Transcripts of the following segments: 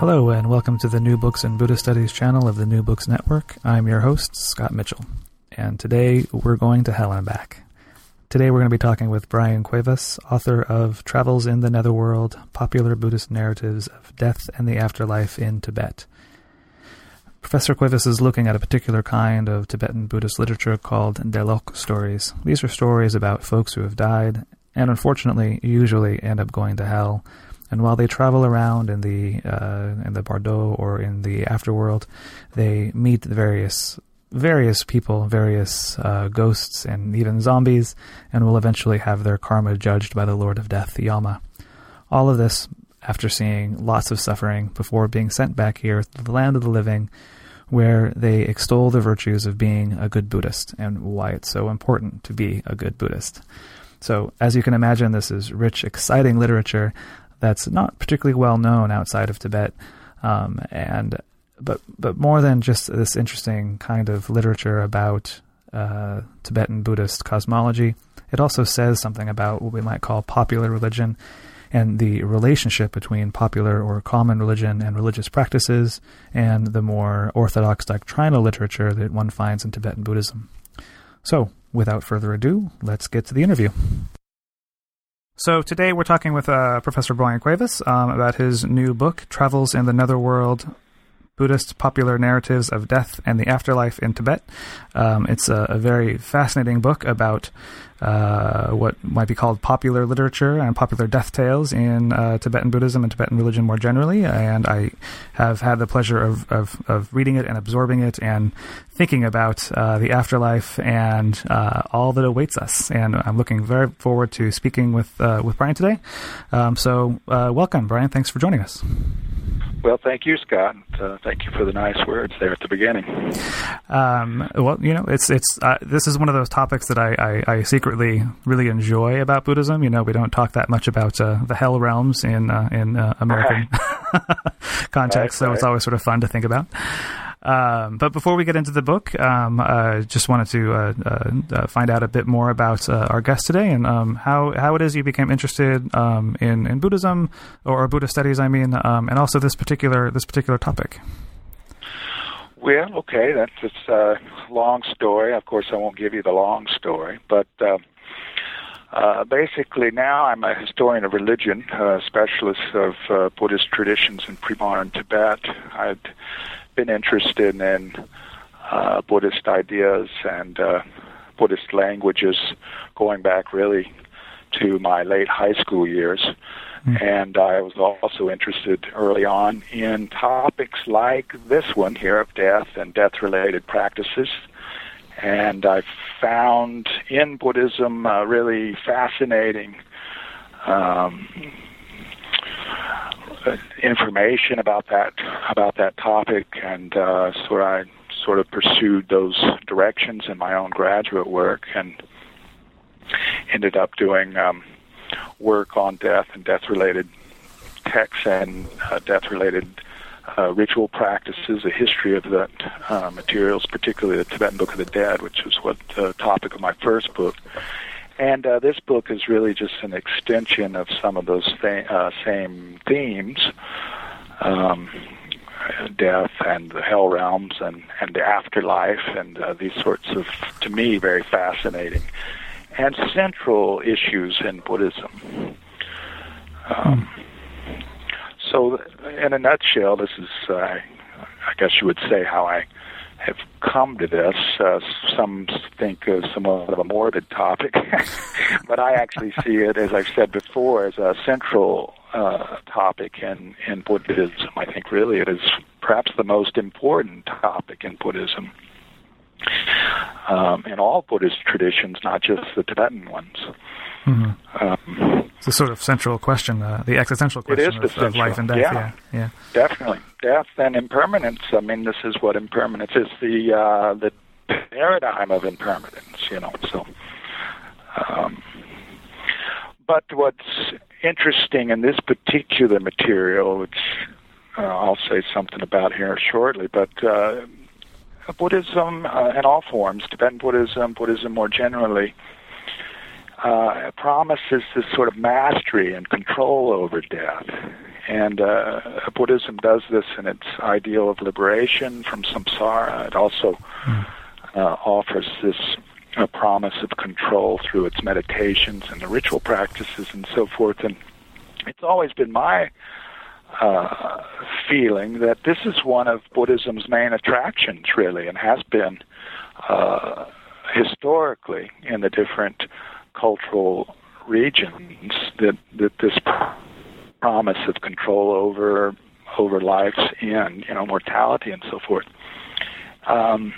Hello, and welcome to the New Books and Buddhist Studies channel of the New Books Network. I'm your host, Scott Mitchell, and today we're going to hell and back. Today we're going to be talking with Bryan Cuevas, author of Travels in the Netherworld Popular Buddhist Narratives of Death and the Afterlife in Tibet. Professor Cuevas is looking at a particular kind of Tibetan Buddhist literature called Delok stories. These are stories about folks who have died and unfortunately usually end up going to hell and while they travel around in the uh, in the Bardo or in the afterworld, they meet various various people, various uh, ghosts, and even zombies, and will eventually have their karma judged by the Lord of Death, Yama. All of this after seeing lots of suffering before being sent back here to the land of the living, where they extol the virtues of being a good Buddhist and why it's so important to be a good Buddhist. So, as you can imagine, this is rich, exciting literature that's not particularly well known outside of Tibet. Um, and but but more than just this interesting kind of literature about uh, Tibetan Buddhist cosmology, it also says something about what we might call popular religion and the relationship between popular or common religion and religious practices and the more orthodox doctrinal literature that one finds in Tibetan Buddhism. So, without further ado, let's get to the interview. So today we're talking with uh, Professor Bryan Cuevas um, about his new book, Travels in the Netherworld Buddhist popular narratives of death and the afterlife in Tibet. Um, it's a, a, very fascinating book about uh, what might be called popular literature and popular death tales in uh, Tibetan Buddhism and Tibetan religion more generally. And I have had the pleasure of, of, of reading it and absorbing it and thinking about uh, the afterlife and uh, all that awaits us. And I'm looking very forward to speaking with uh, with Bryan today. Um, so uh, welcome, Bryan. Thanks for joining us. Well, thank you, Scott. Uh, thank you for the nice words there at the beginning. Um, well, you know, it's it's uh, this is one of those topics that I, I, I, secretly really enjoy about Buddhism. You know, we don't talk that much about uh, the hell realms in uh, in uh, American context, right, so right. it's always sort of fun to think about. Um, but before we get into the book, um, uh, just wanted to uh, uh, uh find out a bit more about uh, our guest today and um, how how it is you became interested um, in in Buddhism or Buddhist studies. I mean, um, and also this particular this particular topic. Well, okay, that's it's a long story. Of course, I won't give you the long story, but. Uh, uh, basically, now I'm a historian of religion, a specialist of uh, Buddhist traditions in pre-modern Tibet. I'd been interested in uh, Buddhist ideas and uh, Buddhist languages going back really to my late high school years. Mm. And I was also interested early on in topics like this one here of death and death related practices. And I found in Buddhism uh, really fascinating um, information about that about that topic, and uh, so I sort of pursued those directions in my own graduate work, and ended up doing um, work on death and death-related texts and uh, death-related uh, ritual practices, a history of that uh, materials, particularly the Tibetan Book of the Dead, which was what the topic of my first book. And uh, this book is really just an extension of some of those th- uh, same themes. Um, death and the hell realms and, and the afterlife and uh, these sorts of, to me, very fascinating and central issues in Buddhism. Um, so, in a nutshell, this is, uh, I guess you would say, how I have come to this. Uh, some think of somewhat of a morbid topic, but I actually see it, as I've said before, as a central uh, topic in, in Buddhism. I think really it is perhaps the most important topic in Buddhism. Um, in all Buddhist traditions, not just the Tibetan ones. Mm-hmm. Um, It's a sort of central question, uh, the existential question it is of, of life and death. Yeah. yeah, yeah. Definitely, death and impermanence. I mean, this is what impermanence is. The uh, the paradigm of impermanence. You know, so. Um, but what's interesting in this particular material, which uh, I'll say something about here shortly, but uh, Buddhism uh, in all forms, Tibetan Buddhism, Buddhism more generally, uh, promises this sort of mastery and control over death. And uh, Buddhism does this in its ideal of liberation from samsara. It also uh, offers this uh, promise of control through its meditations and the ritual practices and so forth. And it's always been my uh, feeling that this is one of Buddhism's main attractions, really, and has been uh, historically in the different cultural regions that that this promise of control over over life's end, you know, mortality and so forth. Um,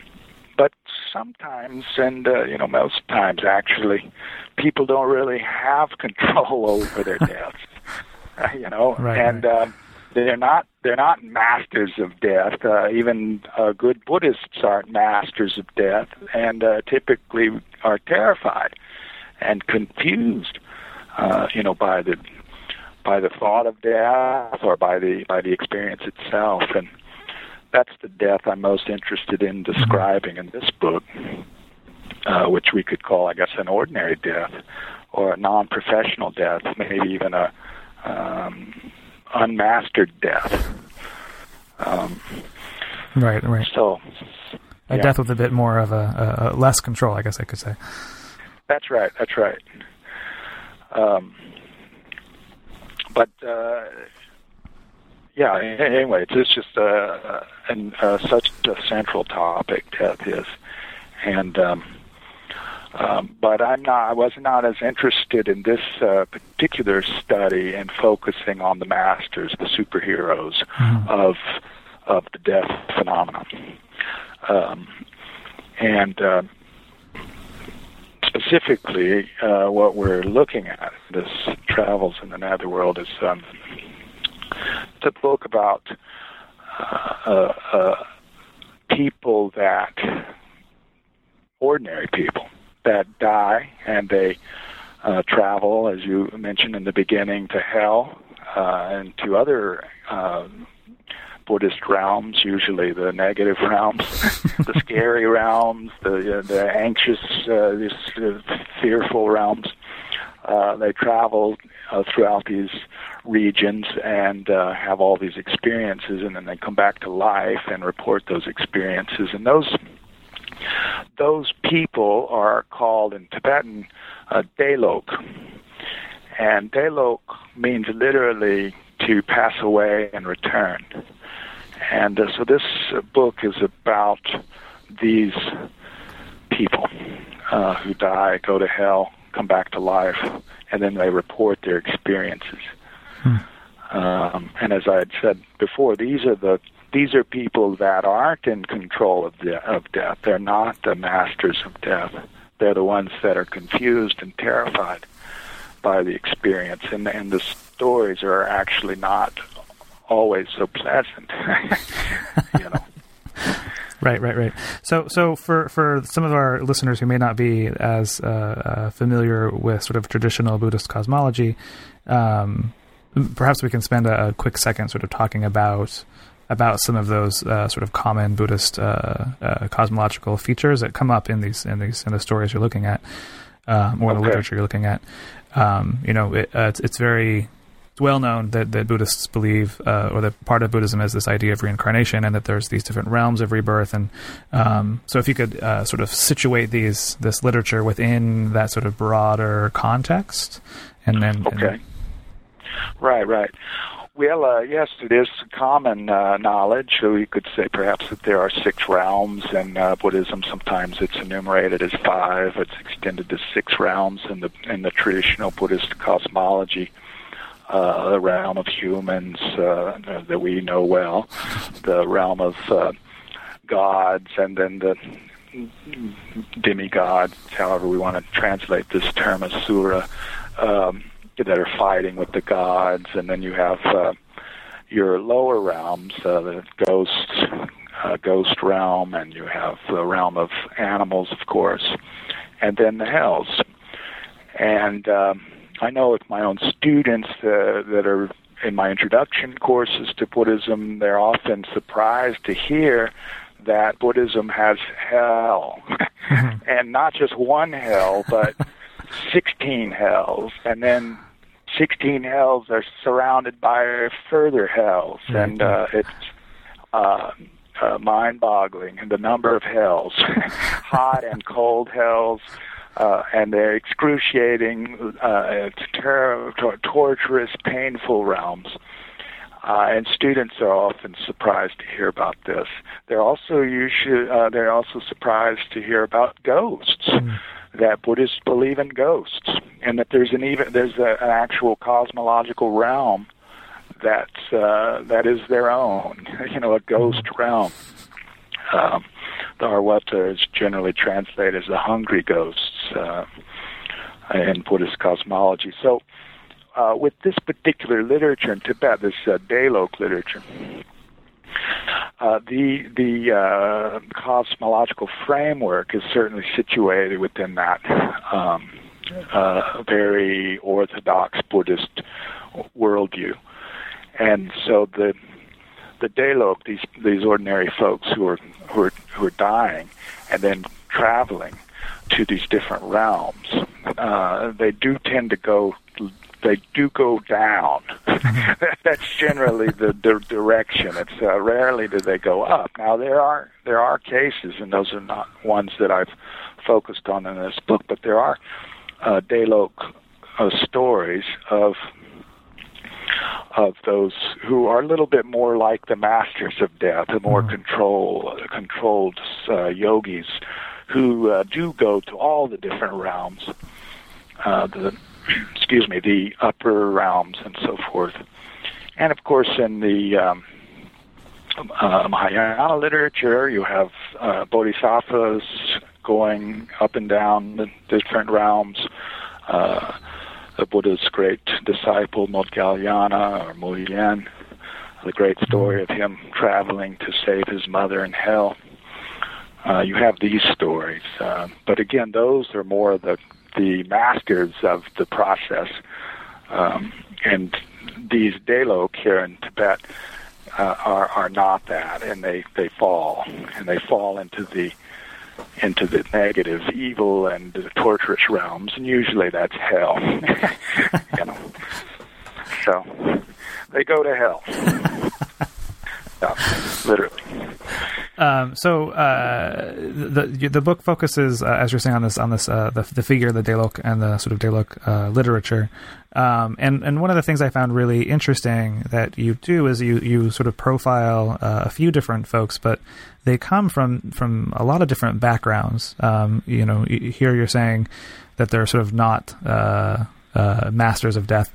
but sometimes, and uh, you know, most times actually, people don't really have control over their deaths. you know, right, and right. Um, they're not they're not masters of death. Uh, even uh, good Buddhists aren't masters of death, and uh, typically are terrified and confused, uh, you know, by the by the thought of death or by the by the experience itself. And that's the death I'm most interested in describing in this book, uh, which we could call, I guess, an ordinary death or a non-professional death, maybe even a um, unmastered death. Um, right, right. So, a yeah. death with a bit more of a, a, a less control, I guess I could say. That's right. That's right. Um, but uh, yeah. Anyway, it's just uh, and uh, such a central topic. Death is, and um, um, but I'm not. I was not as interested in this uh, particular study in focusing on the masters, the superheroes Mhm. of of the death phenomenon, um, and. Uh, specifically, uh, what we're looking at, this Travels in the Netherworld, is um, it's a book about uh, uh, uh, people that, ordinary people, that die and they uh, travel, as you mentioned in the beginning, to hell uh, and to other uh, Buddhist realms, usually the negative realms, the scary realms, the the anxious, uh, this uh, fearful realms. Uh, they travel uh, throughout these regions and uh, have all these experiences, and then they come back to life and report those experiences. And those those people are called in Tibetan uh, Delok, and Delok means literally to pass away and return. And uh, so this book is about these people uh, who die, go to hell, come back to life, and then they report their experiences. Hmm. Um, and as I had said before, these are the these are people that aren't in control of de- of death. They're not the masters of death. They're the ones that are confused and terrified by the experience, and and the stories are actually not always so pleasant. you know. Right, right, right. So, so for for some of our listeners who may not be as uh, uh, familiar with sort of traditional Buddhist cosmology, um, perhaps we can spend a, a, quick second sort of talking about about some of those uh, sort of common Buddhist uh, uh, cosmological features that come up in these in these in the stories you're looking at, um, or okay. the literature you're looking at. Um, you know, it, uh, it's, it's very it's well known that, that Buddhists believe, uh, or that part of Buddhism is this idea of reincarnation, and that there's these different realms of rebirth. And um, so, if you could uh, sort of situate these this literature within that sort of broader context, and then okay, and, right, right. Well, uh, yes, it is common uh, knowledge. So we could say perhaps that there are six realms in uh, Buddhism. Sometimes it's enumerated as five. It's extended to six realms in the in the traditional Buddhist cosmology uh, the realm of humans uh, that we know well, the realm of uh, gods, and then the demigods, however we want to translate this term, asura. Um, that are fighting with the gods, and then you have uh, your lower realms, uh, the ghosts, uh, ghost realm, and you have the realm of animals, of course, and then the hells. And um, I know with my own students uh, that are in my introduction courses to Buddhism, they're often surprised to hear that Buddhism has hell, mm-hmm. and not just one hell, but 16 hells, and then 16 hells are surrounded by further hells, mm-hmm. and uh, it's uh, uh, mind-boggling. And the number of hells, hot and cold hells, uh, and they're excruciating, uh, ter- torturous, painful realms. Uh, and students are often surprised to hear about this. They're also usually uh, they're also surprised to hear about ghosts. Mm. That Buddhists believe in ghosts, and that there's an even there's a, an actual cosmological realm that uh, that is their own. You know, a ghost realm. Um, the Arwata is generally translated as the hungry ghosts uh, in Buddhist cosmology. So uh, with this particular literature in Tibet, this uh, Delok literature, uh, the the uh, cosmological framework is certainly situated within that um, uh, very orthodox Buddhist worldview, and so the the Delok, these these ordinary folks who are who are who are dying, and then traveling to these different realms, uh, they do tend to go they do go down. That's generally the, the direction. It's uh, rarely do they go up. Now there are there are cases, and those are not ones that I've focused on in this book, but there are uh, Delok uh, stories of of those who are a little bit more like the masters of death, the more mm. control controlled uh, yogis who uh, do go to all the different realms. Uh, the excuse me, the upper realms and so forth. And of course, in the um, uh, Mahayana literature, you have uh, bodhisattvas going up and down the different realms. Uh, the Buddha's great disciple, Moggallana or Mulian, the great story of him traveling to save his mother in hell. Uh, you have these stories, uh, but again, those are more the the masters of the process. Um, and these Delok here in Tibet uh, are are not that, and they they fall and they fall into the into the negative, evil, and the torturous realms, and usually that's hell. you know, so they go to hell. literally. Um, so uh, the the book focuses, uh, as you're saying, on this on this uh, the, the figure, the Delok, and the sort of Delok uh, literature. Um, and and one of the things I found really interesting that you do is you you sort of profile uh, a few different folks, but they come from from a lot of different backgrounds. Um, you know, here you're saying that they're sort of not uh, masters of death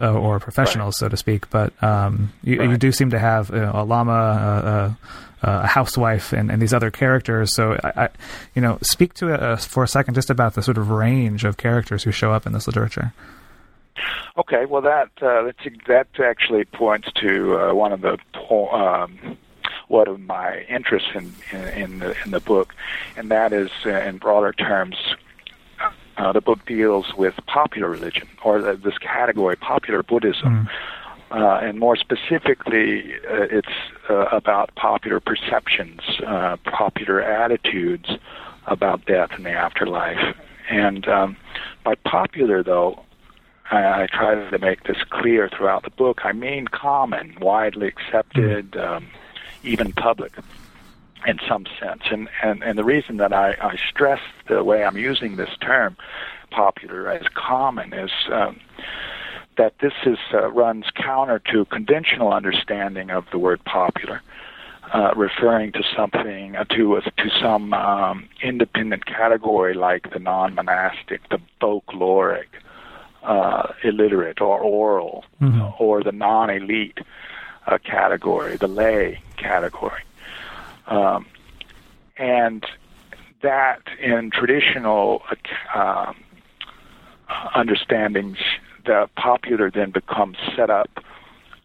uh, or professionals, right. so to speak. But um, you, right. you, do seem to have you know, a lama, a, a housewife, and, and, these other characters. So, I, I you know, speak to uh, for a second just about the sort of range of characters who show up in this literature. Okay, well, that uh, that actually points to uh, one of the po- um, one of my interests in, in, in the in the book, and that is, uh, in broader terms, uh, the book deals with popular religion, or this category, popular Buddhism. Uh, and more specifically, uh, it's uh, about popular perceptions, uh, popular attitudes about death and the afterlife. And um, by popular, though, I, I try to make this clear throughout the book. I mean common, widely accepted, mm. um, even public in some sense. And, and, and the reason that I, I stress the way I'm using this term, popular as common, is um, that this is uh, runs counter to conventional understanding of the word popular. Uh, referring to something uh, to uh, to some um, independent category like the non-monastic, the folkloric, uh, illiterate, or oral, mm-hmm. or the non-elite uh, category, the lay category. Um, and that in traditional uh, understandings, the popular then becomes set up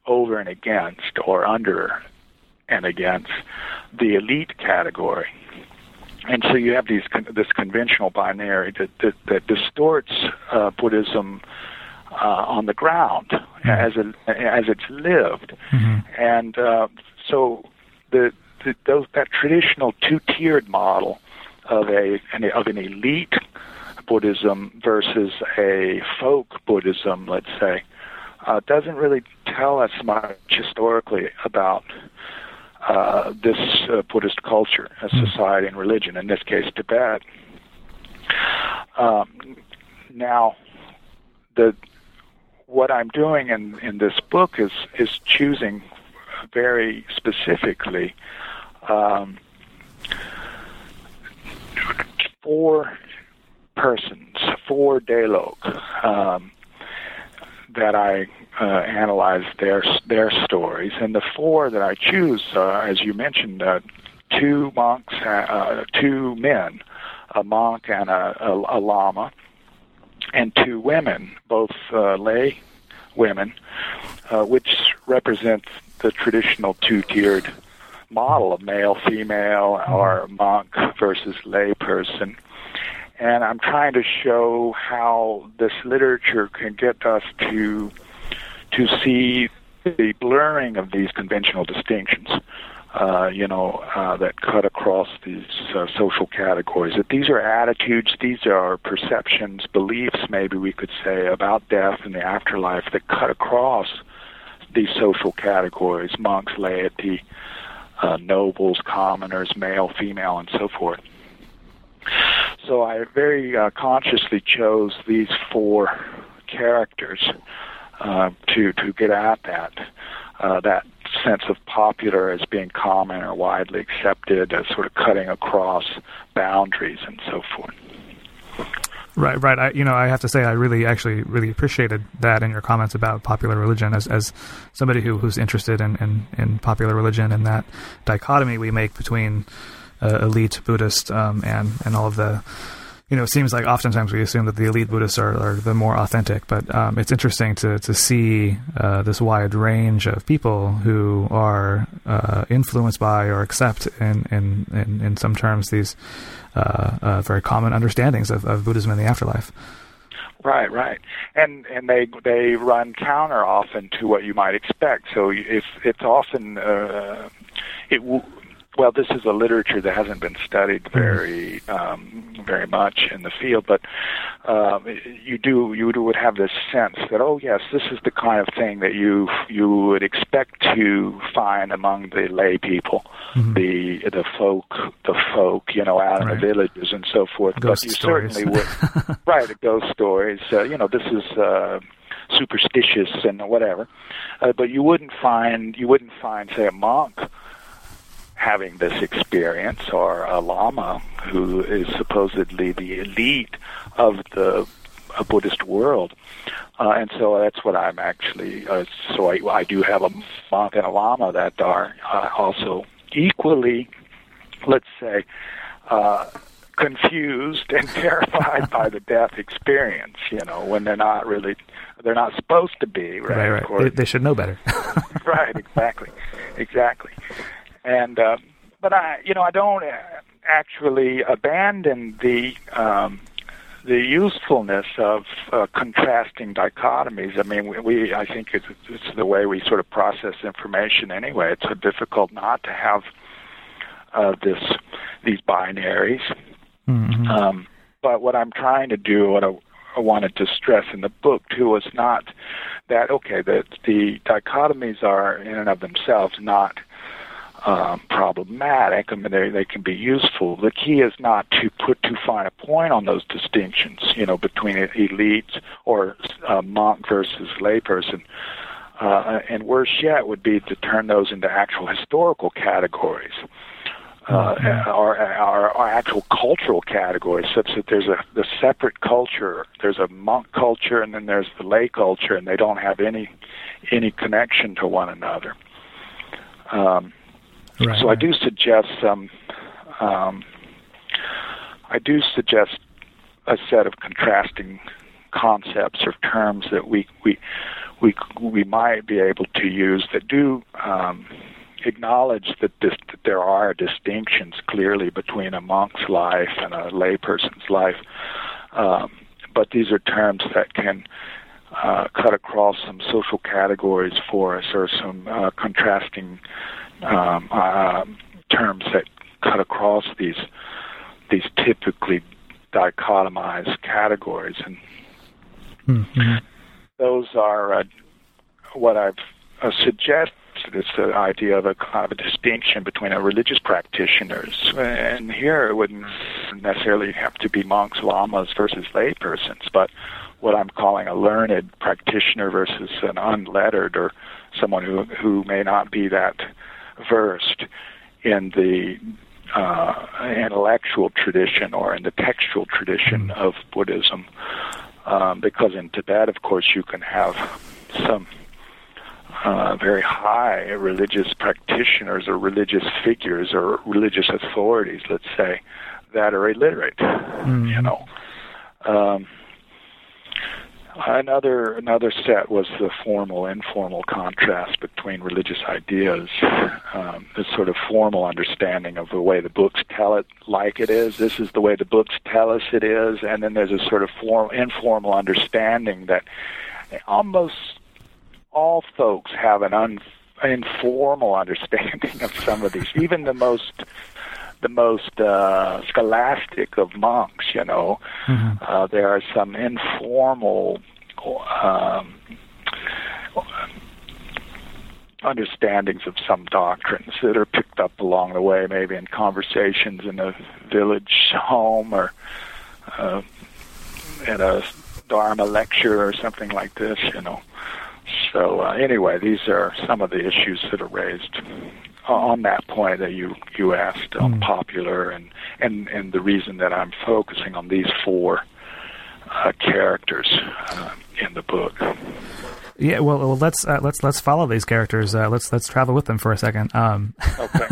over and against or under and against the elite category. And so you have these this conventional binary that that, that distorts uh, Buddhism uh, on the ground mm-hmm. as it as it's lived, mm-hmm. and uh, so the, the those that traditional two tiered model of a of an elite Buddhism versus a folk Buddhism, let's say, uh, doesn't really tell us much historically about uh, this uh, Buddhist culture, a hmm. society and religion, in this case, Tibet. Um, now, the what I'm doing in, in this book is is choosing very specifically um, four persons, four Delok, um, that I uh, analyze their their stories, and the four that I choose, uh, as you mentioned, uh, two monks, uh, uh, two men, a monk and a, a, a lama, and two women, both uh, lay women, uh, which represents the traditional two-tiered model of male, female, or monk versus lay person and I'm trying to show how this literature can get us to to see the blurring of these conventional distinctions. Uh, you know, uh, that cut across these uh, social categories. That these are attitudes, these are perceptions, beliefs, maybe we could say, about death and the afterlife that cut across these social categories monks, laity, uh, nobles, commoners, male, female, and so forth. So I very uh, consciously chose these four characters uh, to to get at that uh, that sense of popular as being common or widely accepted as sort of cutting across boundaries and so forth. Right, right. I, you know, I have to say, I really, actually, really appreciated that in your comments about popular religion. As as somebody who who's interested in in, in popular religion and that dichotomy we make between uh, elite Buddhist um, and and all of the you know, it seems like oftentimes we assume that the elite Buddhists are, are the more authentic, but um, it's interesting to to see uh, this wide range of people who are uh, influenced by or accept in in in, in some terms these uh, uh very common understandings of, of Buddhism in the afterlife. Right, right, and and they they run counter often to what you might expect. So it's it's often uh, it well, this is a literature that hasn't been studied mm-hmm. very um, very much in the field, but um, you do you would have this sense that oh yes, this is the kind of thing that you you would expect to find among the lay people, mm-hmm. the the folk the folk you know out right. in the villages and so forth. Ghost but you stories. certainly would right ghost stories. Uh, you know this is. Uh, superstitious and whatever, uh, but you wouldn't find you wouldn't find say a monk having this experience, or a lama who is supposedly the elite of the Buddhist world. Uh, and so that's what I'm actually. Uh, so I, I do have a monk and a lama that are uh, also equally, let's say, uh, confused and terrified by the death experience. You know, when they're not really, they're not supposed to be. Right, right. right. They, they, should know better. right. Exactly. Exactly and uh, but I, you know, I don't actually abandon the um, the usefulness of uh, contrasting dichotomies. I mean, we, we I think it's, it's the way we sort of process information anyway. It's so difficult not to have uh, this these binaries. Mm-hmm. Um, but what I'm trying to do, what I, I wanted to stress in the book too, was not that okay. That the dichotomies are in and of themselves not um, problematic. I mean, they, they can be useful. The key is not to put too fine a point on those distinctions, you know, between elites or uh, monk versus layperson. Uh, and worse yet would be to turn those into actual historical categories. Uh, mm-hmm. or, or, or actual cultural categories, such that there's a the separate culture. There's a monk culture, and then there's the lay culture, and they don't have any any connection to one another. Um, So. I do suggest some. Um, I do suggest a set of contrasting concepts or terms that we we we we might be able to use that do um, acknowledge that, this, that there are distinctions clearly between a monk's life and a layperson's life. Um, but these are terms that can uh, cut across some social categories for us or some uh, contrasting um, uh, terms that cut across these these typically dichotomized categories and mm-hmm. those are uh, what I've uh, suggested it's the idea of a kind of a distinction between a religious practitioners, and here it wouldn't necessarily have to be monks, lamas versus laypersons, but what I'm calling a learned practitioner versus an unlettered or someone who who may not be that versed in the uh, intellectual tradition or in the textual tradition of Buddhism. Um, because in Tibet, of course, you can have some uh, very high religious practitioners or religious figures or religious authorities, let's say, that are illiterate. Mm. You know. Um, another another set was the formal informal contrast between religious ideas um, this sort of formal understanding of the way the books tell it like it is this is the way the books tell us it is and then there's a sort of form informal understanding that almost all folks have an un, informal understanding of some of these, even the most the most uh, scholastic of monks. You know, mm-hmm. uh, there are some informal. Um, understandings of some doctrines that are picked up along the way, maybe in conversations in a village home or uh, at a Dharma lecture or something like this, you know. So uh, anyway, these are some of the issues that are raised on that point that you you asked on mm. popular and and and the reason that I'm focusing on these four uh, characters uh, in the book. Yeah, well, well let's uh, let's let's follow these characters. Uh, let's let's travel with them for a second. Um, okay.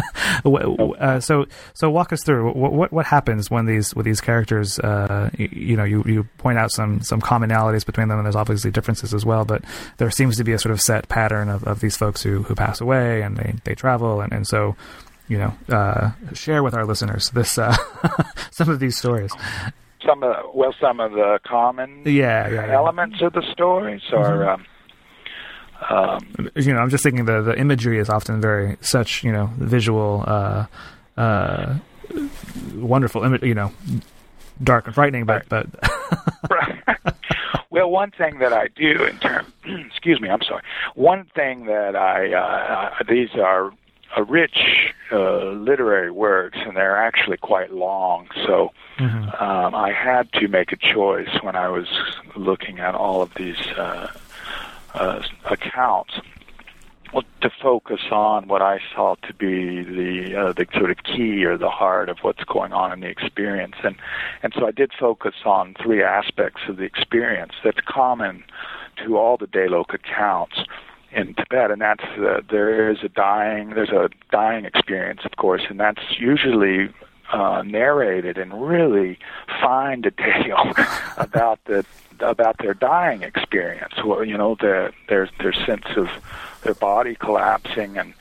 uh, so so walk us through what, what, what happens when these with these characters. Uh, you, you, know, you, you point out some some commonalities between them, and there's obviously differences as well. But there seems to be a sort of set pattern of, of these folks who, who pass away and they they travel, and and so you know uh, share with our listeners this uh, some of these stories some of well some of the common yeah, yeah, yeah. elements of the stories are mm-hmm. um, um, you know, I'm just thinking the the imagery is often very such you know visual, uh, uh, wonderful image. You know, dark and frightening, but but. right. Well, one thing that I do in terms, excuse me, I'm sorry. One thing that I uh, these are a rich uh, literary works, and they're actually quite long. So mm-hmm. um, I had to make a choice when I was looking at all of these uh, uh, accounts well, to focus on what I saw to be the uh, the sort of key or the heart of what's going on in the experience, and and so I did focus on three aspects of the experience that's common to all the Delok accounts in Tibet, and that's uh, there is a dying there's a dying experience, of course, and that's usually uh, narrated in really fine detail about the about their dying experience. Well, you know, their their their sense of their body collapsing and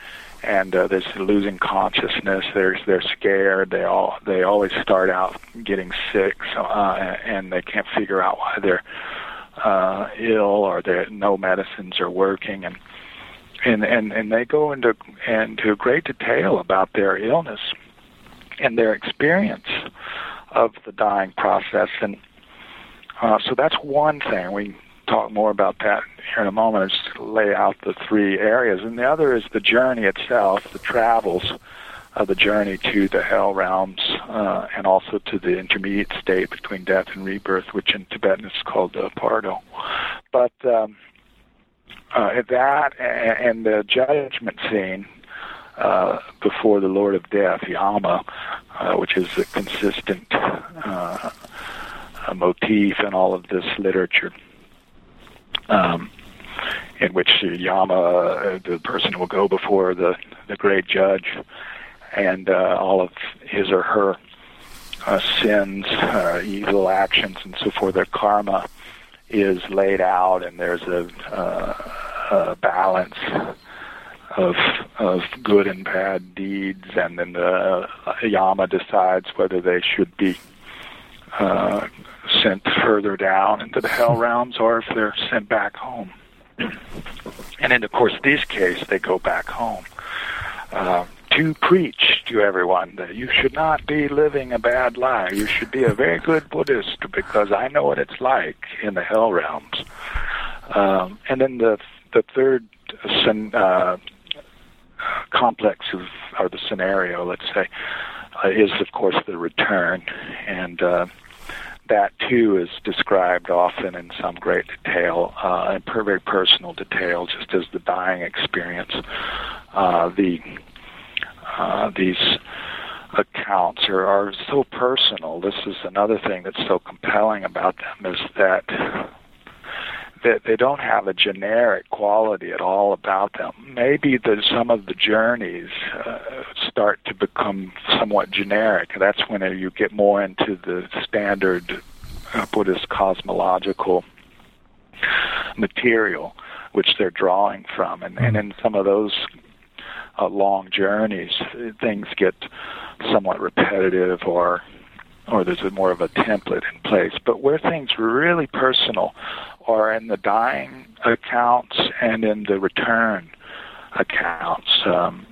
and uh, there's losing consciousness. There's they're scared. They all they always start out getting sick, so, uh, and they can't figure out why they're uh, ill or that no medicines are working and. And, and and they go into into great detail about their illness and their experience of the dying process and uh, so that's one thing. We talk more about that here in a moment. I Just lay out the three areas, and the other is the journey itself, the travels of the journey to the hell realms, uh, and also to the intermediate state between death and rebirth, which in Tibetan is called uh, Bardo. But um, uh, that and the judgment scene uh, before the Lord of Death, Yama, uh, which is a consistent uh, a motif in all of this literature, um, in which Yama, uh, the person will go before the the great judge, and uh, all of his or her uh, sins, uh, evil actions, and so forth, their karma, is laid out, and there's a, uh, a balance of of good and bad deeds, and then the uh, Yama decides whether they should be sent further down into the hell realms or if they're sent back home. And in, of course, this case, they go back home uh, to preach to everyone that you should not be living a bad life. You should be a very good Buddhist because I know what it's like in the hell realms. Um, and then the the third uh, complex of or the scenario, let's say, uh, is of course the return, and uh, that too is described often in some great detail, uh, very personal detail, just as the dying experience. Uh, the uh, these accounts are, are so personal. This is another thing that's so compelling about them is that that they don't have a generic quality at all about them. Maybe the, some of the journeys uh, start to become somewhat generic. That's when you get more into the standard uh, Buddhist cosmological material, which they're drawing from, and, and in some of those uh, long journeys, things get somewhat repetitive or or there's a more of a template in place. But where things really personal are in the dying accounts and in the return accounts. Um.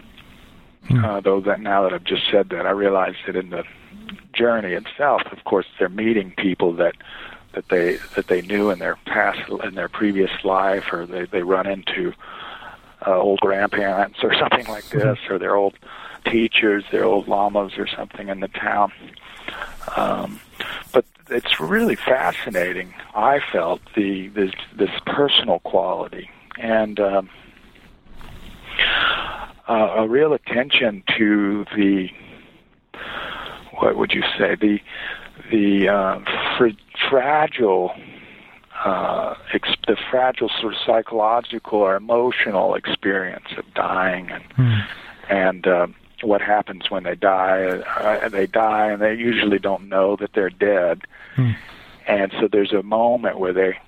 Uh, though that now that I've just said that, I realize that in the journey itself, of course, they're meeting people that that they that they knew in their past in their previous life, or they they run into uh, old grandparents or something like hmm. this, or their old teachers, their old lamas or something in the town. Um, but it's really fascinating. I felt the this this personal quality and um, uh, a real attention to the what would you say the the uh, fr- fragile uh, ex- the fragile sort of psychological or emotional experience of dying and mm. and um, what happens when they die. Uh, they die, and they usually don't know that they're dead. Hmm. And so there's a moment where they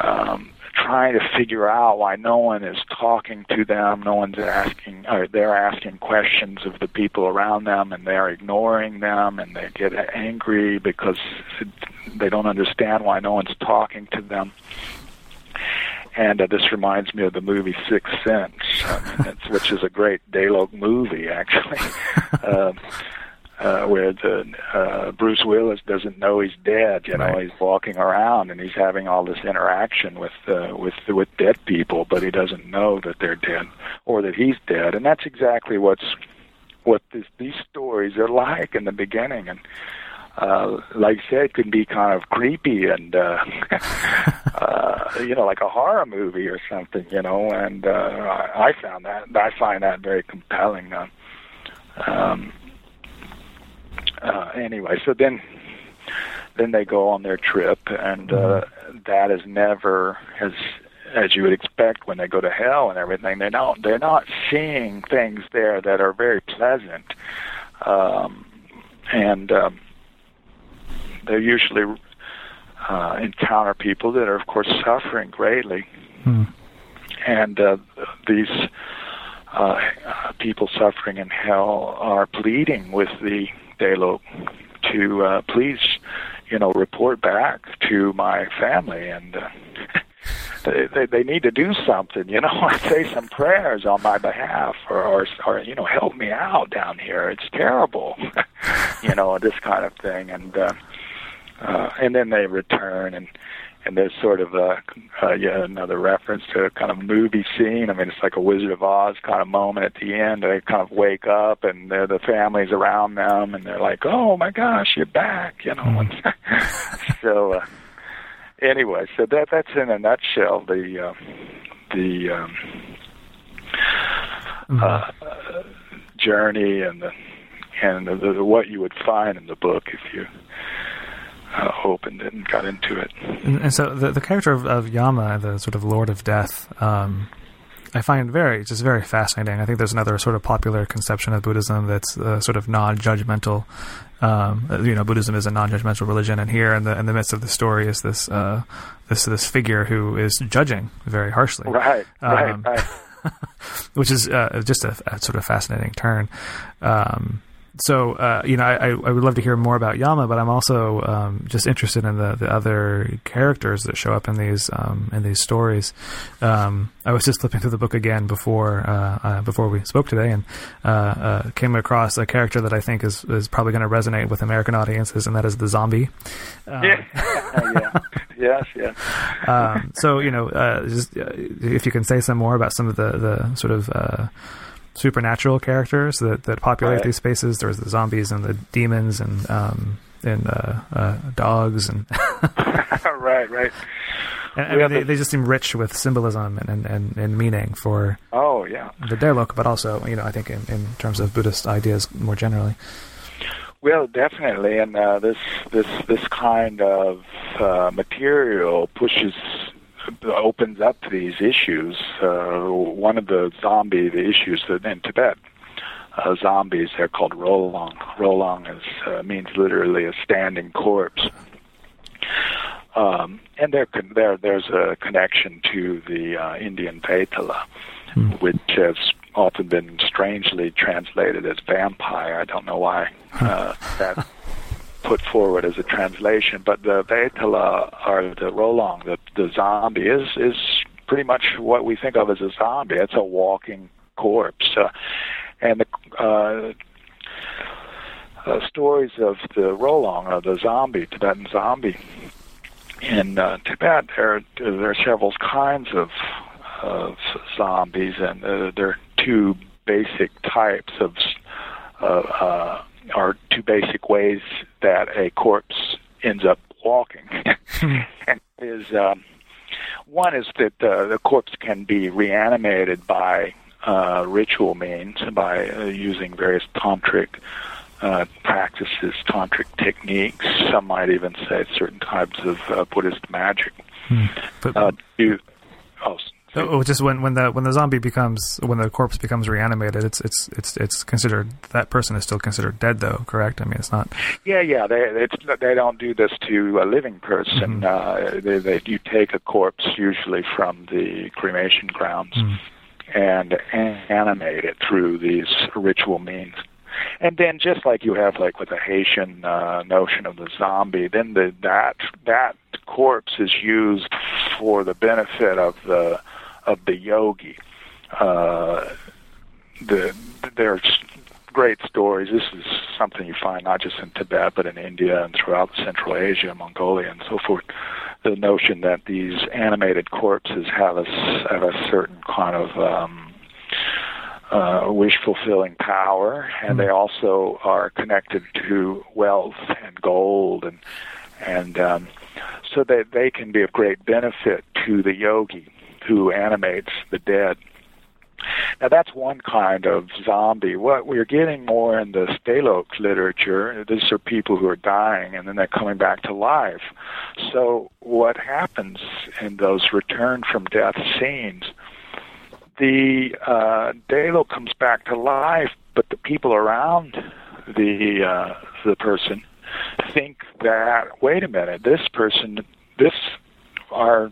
um, trying to figure out why no one is talking to them, no one's asking, or they're asking questions of the people around them, and they're ignoring them, and they get angry because they don't understand why no one's talking to them. And uh, this reminds me of the movie Sixth Sense, I mean, which is a great Delok movie, actually, um, uh, where the uh, Bruce Willis doesn't know he's dead. You know, right. he's walking around and he's having all this interaction with uh, with with dead people, but he doesn't know that they're dead or that he's dead. And that's exactly what's what this, these stories are like in the beginning, and uh, like I said, can be kind of creepy and, uh, uh, you know, like a horror movie or something, you know, and, uh, I, I found that, I find that very compelling. Uh, um, uh, anyway, so then, then they go on their trip and, uh, that is never, as, as you would expect when they go to hell and everything, they don't, they're not seeing things there that are very pleasant. Um, and, um, they usually uh, encounter people that are, of course, suffering greatly. Hmm. And uh, these uh, people suffering in hell are pleading with the Delo to uh, please, you know, report back to my family and. Uh, they, they they need to do something, you know, say some prayers on my behalf, or, or or you know, help me out down here. It's terrible, you know, this kind of thing. And uh, uh, and then they return and and there's sort of a uh, yeah another reference to a kind of movie scene. I mean, it's like a Wizard of Oz kind of moment at the end. They kind of wake up and they're the families around them, and they're like, "Oh my gosh, you're back!" You know. Mm-hmm. so uh, anyway, so that that's in a nutshell the uh, the um, mm-hmm. uh, journey and the and the, the, what you would find in the book if you uh, opened it and got into it. And, and so the, the character of, of, Yama, the sort of Lord of Death, um, I find very just very fascinating. I think there's another sort of popular conception of Buddhism that's uh, sort of non-judgmental. Um, uh, you know, Buddhism is a non-judgmental religion, and here in the in the midst of the story is this uh, this this figure who is judging very harshly. Right, right, Um, right. which is uh, just a, a sort of fascinating turn. Um, so uh, you know, I, I would love to hear more about Yama, but I'm also um, just interested in the, the other characters that show up in these um, in these stories. Um, I was just flipping through the book again before uh, uh, before we spoke today, and uh, uh, came across a character that I think is is probably going to resonate with American audiences, and that is the zombie. Um, yeah, yeah, yes, yes. um, so you know, uh, just uh, if you can say some more about some of the the sort of uh, supernatural characters that that populate Right. these spaces. There's the zombies and the demons and um, and uh, uh, dogs and. right, right. And, I mean, they, the- they just seem rich with symbolism and, and, and, and meaning for Oh, yeah. the Delok, but also, you know, I think in, in terms of Buddhist ideas more generally. Well, definitely, and uh, this this this kind of uh, material pushes opens up these issues. Uh, one of the zombie the issues that in Tibet. Uh, zombies, they're called rolong. Rolong is uh, means literally a standing corpse. Um, and there, there, there's a connection to the uh, Indian Paitala, which has often been strangely translated as vampire. I don't know why uh, that put forward as a translation, but the Paitala or the Rolong, the, the zombie, is is pretty much what we think of as a zombie. It's a walking corpse, uh, and the uh, uh, stories of the Rolong, or the zombie, Tibetan zombie. In uh, Tibet, there there are several kinds of of zombies, and uh, there are two basic types of uh, uh, are two basic ways that a corpse ends up walking. and is um, one is that uh, the corpse can be reanimated by uh, ritual means, by uh, using various tantric uh, practices, tantric techniques. Some might even say certain types of uh, Buddhist magic. But Uh, to, oh, oh, just when, when the when the zombie becomes when the corpse becomes reanimated, it's it's it's it's considered that person is still considered dead, though. Correct? I mean, it's not. Yeah, yeah. They it's, they don't do this to a living person. Uh, they, they you take a corpse usually from the cremation grounds and animate it through these ritual means. And then, just like you have, like with the Haitian uh, notion of the zombie, then the that that corpse is used for the benefit of the of the yogi. Uh, the there's great stories. This is something you find not just in Tibet, but in India and throughout Central Asia, Mongolia, and so forth. The notion that these animated corpses have a, have a certain kind of um, uh, wish fulfilling power, and they also are connected to wealth and gold, and and um, so that they can be of great benefit to the yogi who animates the dead. Now that's one kind of zombie. What we're getting more in the Stalok literature, these are people who are dying and then they're coming back to life. So what happens in those return from death scenes? The uh, Delok comes back to life, but the people around the uh, the person think that wait a minute, this person, this our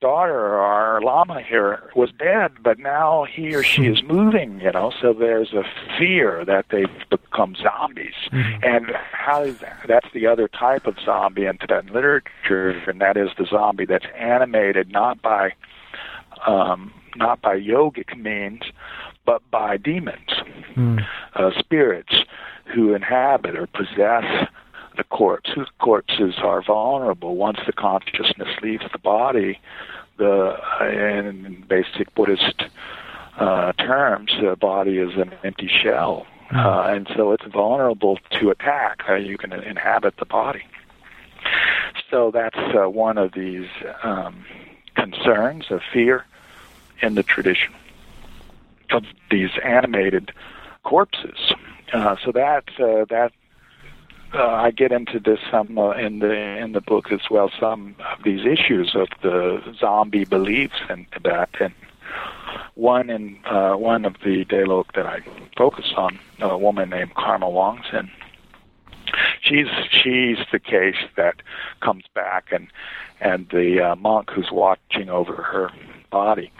daughter or our lama here was dead, but now he or she is moving, you know, so there's a fear that they've become zombies. And how is that? That's the other type of zombie in Tibetan literature, and that is the zombie that's animated not by um, not by yogic means, but by demons, uh, spirits who inhabit or possess the corpse. Whose corpses are vulnerable once the consciousness leaves the body. The in basic Buddhist uh, terms, the body is an empty shell, uh, and so it's vulnerable to attack. Uh, you can inhabit the body. So that's uh, one of these um, concerns of fear in the tradition of these animated corpses. Uh, so that uh, that uh, I get into this some uh, in the in the book as well. Some of these issues of the zombie beliefs in Tibet, and One in uh, one of the Delok that I focus on, a woman named Karma Wangzin. She's she's the case that comes back, and and the uh, monk who's watching over her body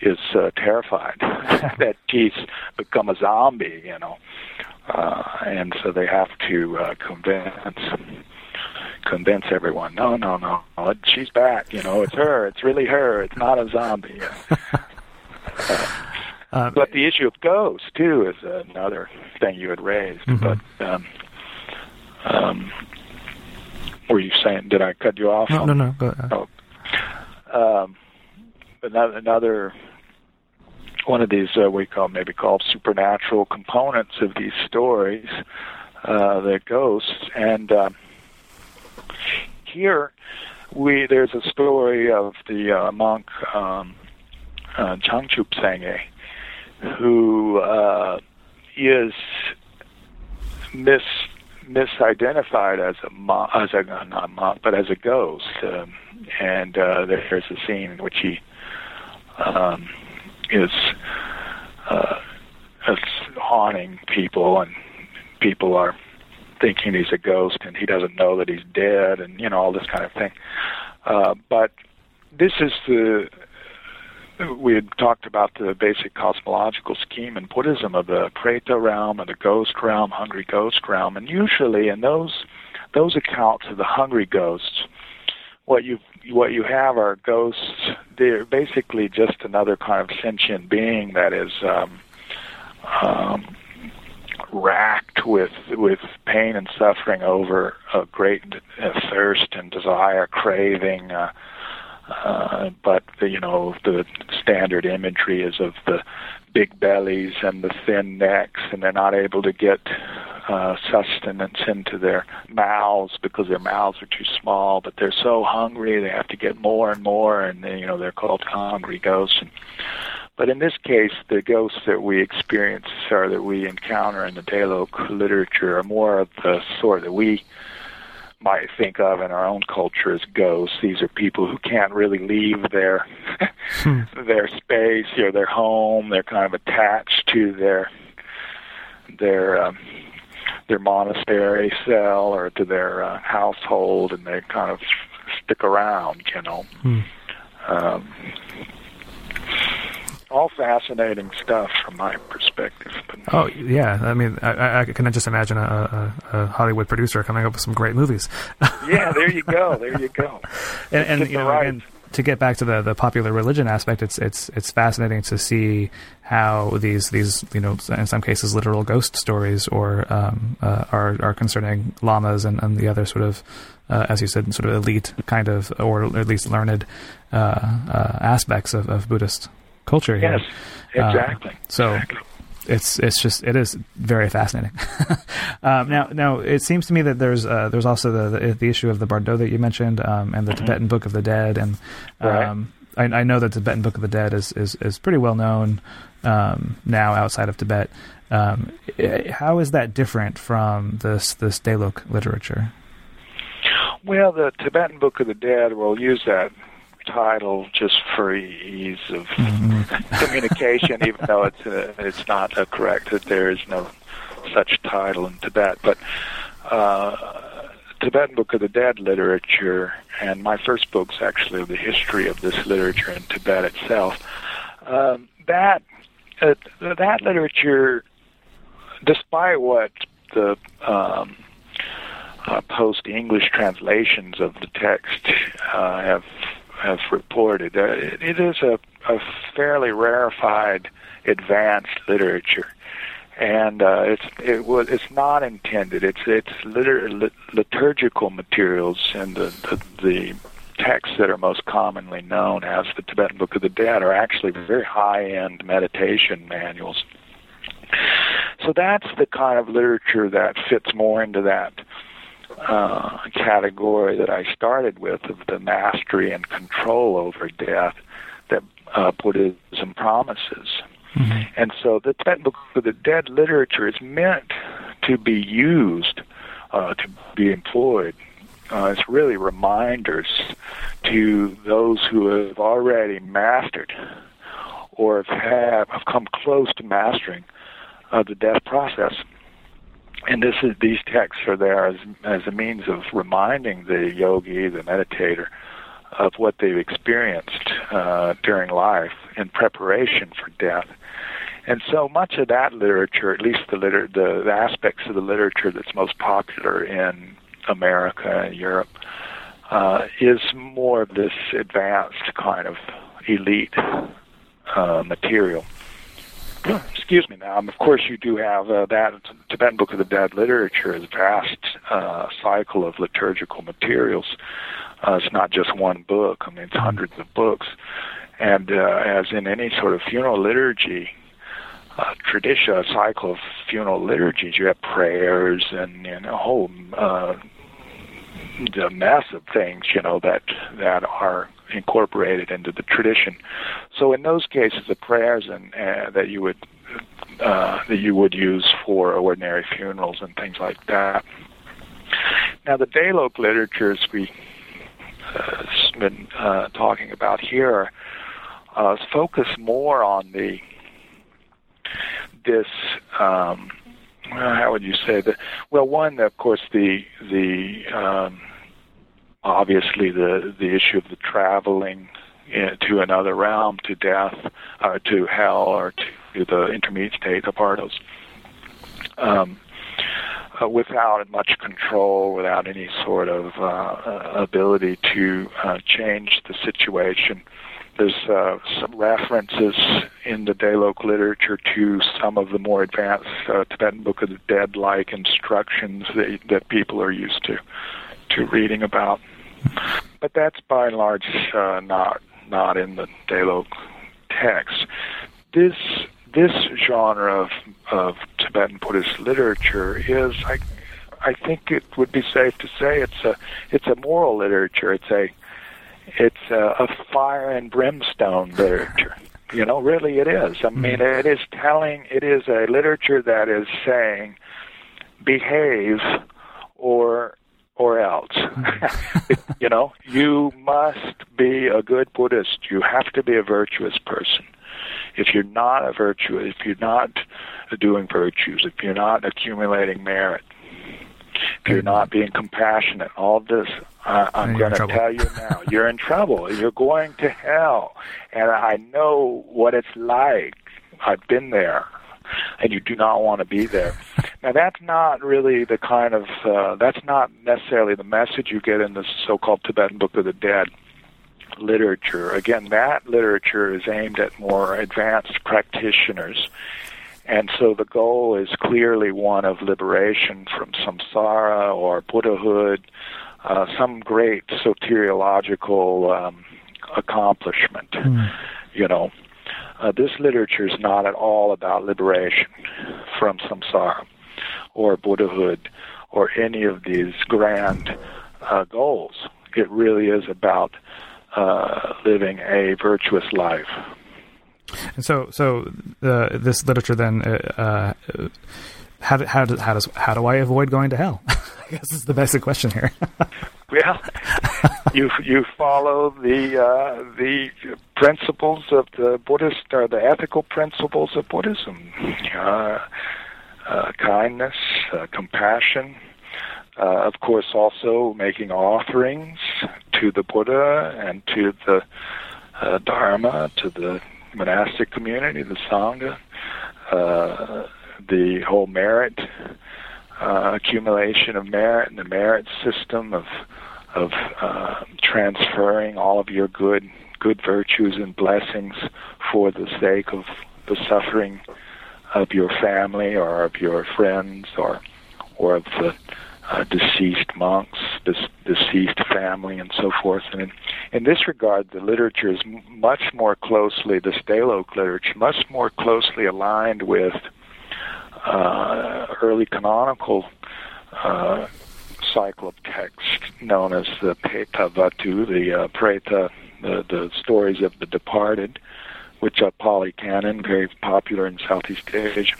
is uh, terrified that she's become a zombie, you know, uh, and so they have to uh, convince convince everyone. No, no, no, she's back. You know, it's her. It's really her. It's not a zombie. uh, um, but the issue of ghosts too is another thing you had raised. Mm-hmm. But um, um, were you saying? Did I cut you off? No, no, no. Go ahead. Oh. Um, another, another one of these uh, we call maybe called supernatural components of these stories, uh, the ghosts, and uh, here we there's a story of the uh, monk um, uh, Changchup Sangye, who uh, is mis misidentified as a monk, as a not monk, but as a ghost, um, and uh, there's a scene in which he um, is uh, is haunting people, and people are thinking he's a ghost, and he doesn't know that he's dead, and you know all this kind of thing. Uh, but this is the we had talked about the basic cosmological scheme in Buddhism of the Preta realm and the ghost realm, hungry ghost realm, and usually in those those accounts of the hungry ghosts, what you what you have are ghosts. They're basically just another kind of sentient being that is um, um, racked with with pain and suffering over a great uh, thirst and desire, craving. Uh, uh, but the, you know the standard imagery is of the big bellies and the thin necks, and they're not able to get uh, sustenance into their mouths because their mouths are too small. But they're so hungry, they have to get more and more, and they, you know they're called hungry ghosts. And, but in this case, the ghosts that we experience or that we encounter in the Delok literature are more of the sort that we might think of in our own culture as ghosts. These are people who can't really leave their hmm. their space or their home. They're kind of attached to their their um, their monastery cell or to their uh, household, and they kind of stick around. You know. Hmm. Um, all fascinating stuff from my perspective. Oh yeah, I mean, I, I can just imagine a, a, a, Hollywood producer coming up with some great movies. yeah, there you go, there you go. and, and you know, right. and to get back to the, the popular religion aspect, it's it's it's fascinating to see how these these you know in some cases literal ghost stories or um, uh, are are concerning lamas and, and the other sort of uh, as you said sort of elite kind of or at least learned uh, uh aspects of, of Buddhist culture here. Yes, exactly. Uh, so. Exactly. It's it's just it is very fascinating. um, now now it seems to me that there's uh, there's also the, the, the issue of the Bardo that you mentioned um, and the mm-hmm. Tibetan Book of the Dead and um, right. I, I, know that the Tibetan Book of the Dead is is, is pretty well known um, now outside of Tibet. Um, how is that different from this this Delok literature? Well, the Tibetan Book of the Dead will use that title just for ease of mm-hmm. communication, even though it's uh, it's not uh, correct that there is no such title in Tibet. But uh, Tibetan Book of the Dead literature, and my first book's actually the history of this literature in Tibet itself. Um, that uh, that literature, despite what the um, uh, post English translations of the text uh, have have reported. Uh, it, is a, a fairly rarefied, advanced literature, and uh, it's it was it's not intended. It's it's liturgical materials and the, the the texts that are most commonly known as the Tibetan Book of the Dead are actually very high-end meditation manuals. So that's the kind of literature that fits more into that uh, category that I started with of the mastery and control over death that uh, Buddhism promises. Mm-hmm. And so the Tibetan Book of the Dead literature is meant to be used, uh, to be employed. Uh, it's really reminders to those who have already mastered or have, have come close to mastering uh, the death process. And this is these texts are there as as a means of reminding the yogi, the meditator, of what they've experienced uh, during life in preparation for death. And so much of that literature, at least the, liter- the, the aspects of the literature that's most popular in America and Europe, uh, is more of this advanced kind of elite uh, material. Excuse me now. Of course, you do have uh, that Tibetan Book of the Dead literature is a vast uh, cycle of liturgical materials. Uh, it's not just one book. I mean, it's hundreds of books. And uh, as in any sort of funeral liturgy, uh, tradition, a cycle of funeral liturgies, you have prayers and know, a whole uh, the massive things, you know, that that are incorporated into the tradition. So in those cases, the prayers and uh, that you would uh, that you would use for ordinary funerals and things like that. Now, the Delok literatures we uh, been uh, talking about here uh, focus more on the this um, how would you say that? Well, one, of course, the the um, obviously the the issue of the traveling in, to another realm, to death, to hell, or to the intermediate state of Bardos. Um, uh, without much control, without any sort of uh, ability to uh, change the situation. There's uh, some references in the Delok literature to some of the more advanced uh, Tibetan Book of the Dead like instructions that, that people are used to to reading about. But that's by and large uh, not not in the Delok text. This this genre of of Tibetan Buddhist literature is, I, I think it would be safe to say, it's a it's a moral literature. It's a it's a, a fire and brimstone literature. You know, really, it is. I mean, mm-hmm. it is telling. It is a literature that is saying, behave, or or else. Mm-hmm. you know, you must be a good Buddhist. You have to be a virtuous person if you're not a virtue, if you're not doing virtues, if you're not accumulating merit, if you're not being compassionate, all this, uh, I'm going to tell you now, you're in trouble. You're going to hell. And I know what it's like. I've been there. And you do not want to be there. now, that's not really the kind of, uh, that's not necessarily the message you get in the so called Tibetan Book of the Dead literature. Again, that literature is aimed at more advanced practitioners. And so the goal is clearly one of liberation from samsara or Buddhahood, uh, some great soteriological um, accomplishment. Mm. You know, uh, this literature is not at all about liberation from samsara or Buddhahood or any of these grand uh, goals. It really is about uh, living a virtuous life. And so, so uh, this literature then, uh, uh how, how, how does how do I avoid going to hell? I guess is the basic question here. well, you you follow the uh, the principles of the Buddhist or the ethical principles of Buddhism, uh, uh, kindness, compassion, uh, of course, also making offerings to the Buddha and to the uh, Dharma, to the monastic community, the Sangha, uh, the whole merit uh, accumulation of merit and the merit system of of uh, transferring all of your good good virtues and blessings for the sake of the suffering of your family or of your friends or or of the uh, deceased monks, dis- deceased family, and so forth. And in, in this regard, the literature is much more closely, the Delok literature, much more closely aligned with uh, early canonical uh, cycle of text known as the Petavatthu, the uh, Preta, the, the stories of the departed, which are Pali canon, very popular in Southeast Asia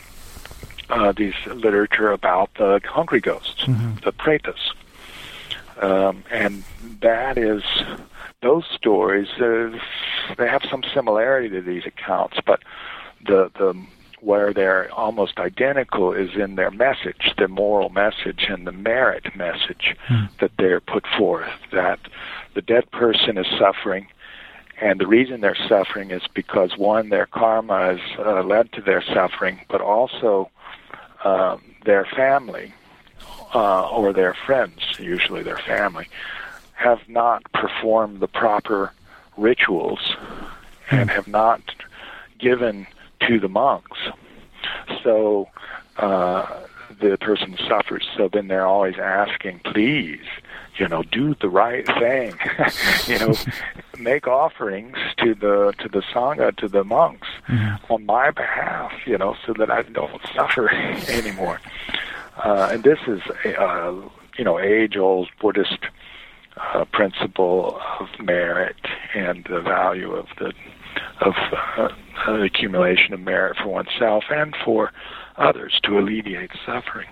uh, these literature about the hungry ghosts, mm-hmm. the pretas. Um, and that is those stories uh, they have some similarity to these accounts, but the the where they're almost identical is in their message, their moral message and the merit message Hmm. that they're put forth. That the dead person is suffering, and the reason they're suffering is because one, their karma has uh, led to their suffering, but also um, their family uh, or their friends, usually their family, have not performed the proper rituals and have not given to the monks. So uh, the person suffers. So then they're always asking, please, you know, do the right thing. you know, make offerings to the to the sangha, to the monks, on my behalf. You know, so that I don't suffer anymore. Uh, and this is, a, uh, you know, age-old Buddhist uh, principle of merit and the value of the of uh, accumulation of merit for oneself and for others to alleviate suffering.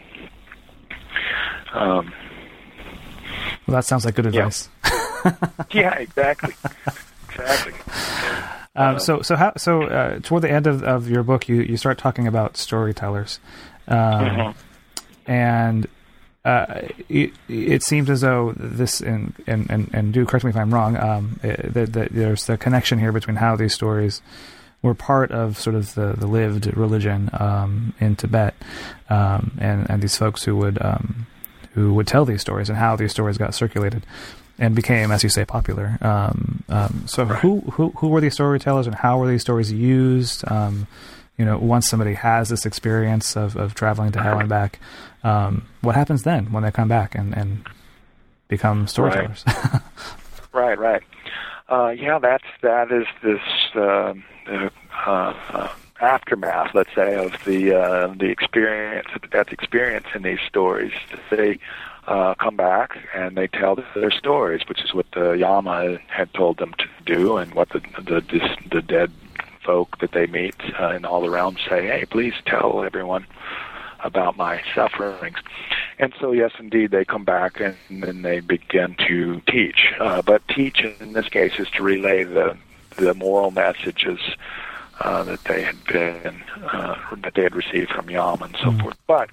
Um, Well, that sounds like good advice. yeah, exactly, exactly. Um, so so how so uh, toward the end of, of your book, you, you start talking about storytellers, um, Mhm. and uh, it, it seems as though this and, and, and, and do correct me if I'm wrong. Um, that, that there's the connection here between how these stories were part of sort of the, the lived religion um, in Tibet, um, and and these folks who would um, who would tell these stories and how these stories got circulated and became, as you say, popular. Um, um, so Right. who, who who were these storytellers and how were these stories used? You know, once somebody has this experience of, of traveling to hell and back, um, what happens then when they come back and, and become storytellers? Right, right. Uh, yeah, that's that is this um uh, uh, aftermath, let's say, of the uh, the experience, the experience in these stories. They uh, come back and they tell their stories, which is what the Yama had told them to do, and what the the this, the dead folk that they meet uh, in all the realms say. Hey, please tell everyone about my sufferings. And so, yes, indeed, they come back and then they begin to teach. Uh, but teach in this case is to relay the the moral messages uh, that they had been uh, that they had received from Yam and so Mhm. forth. But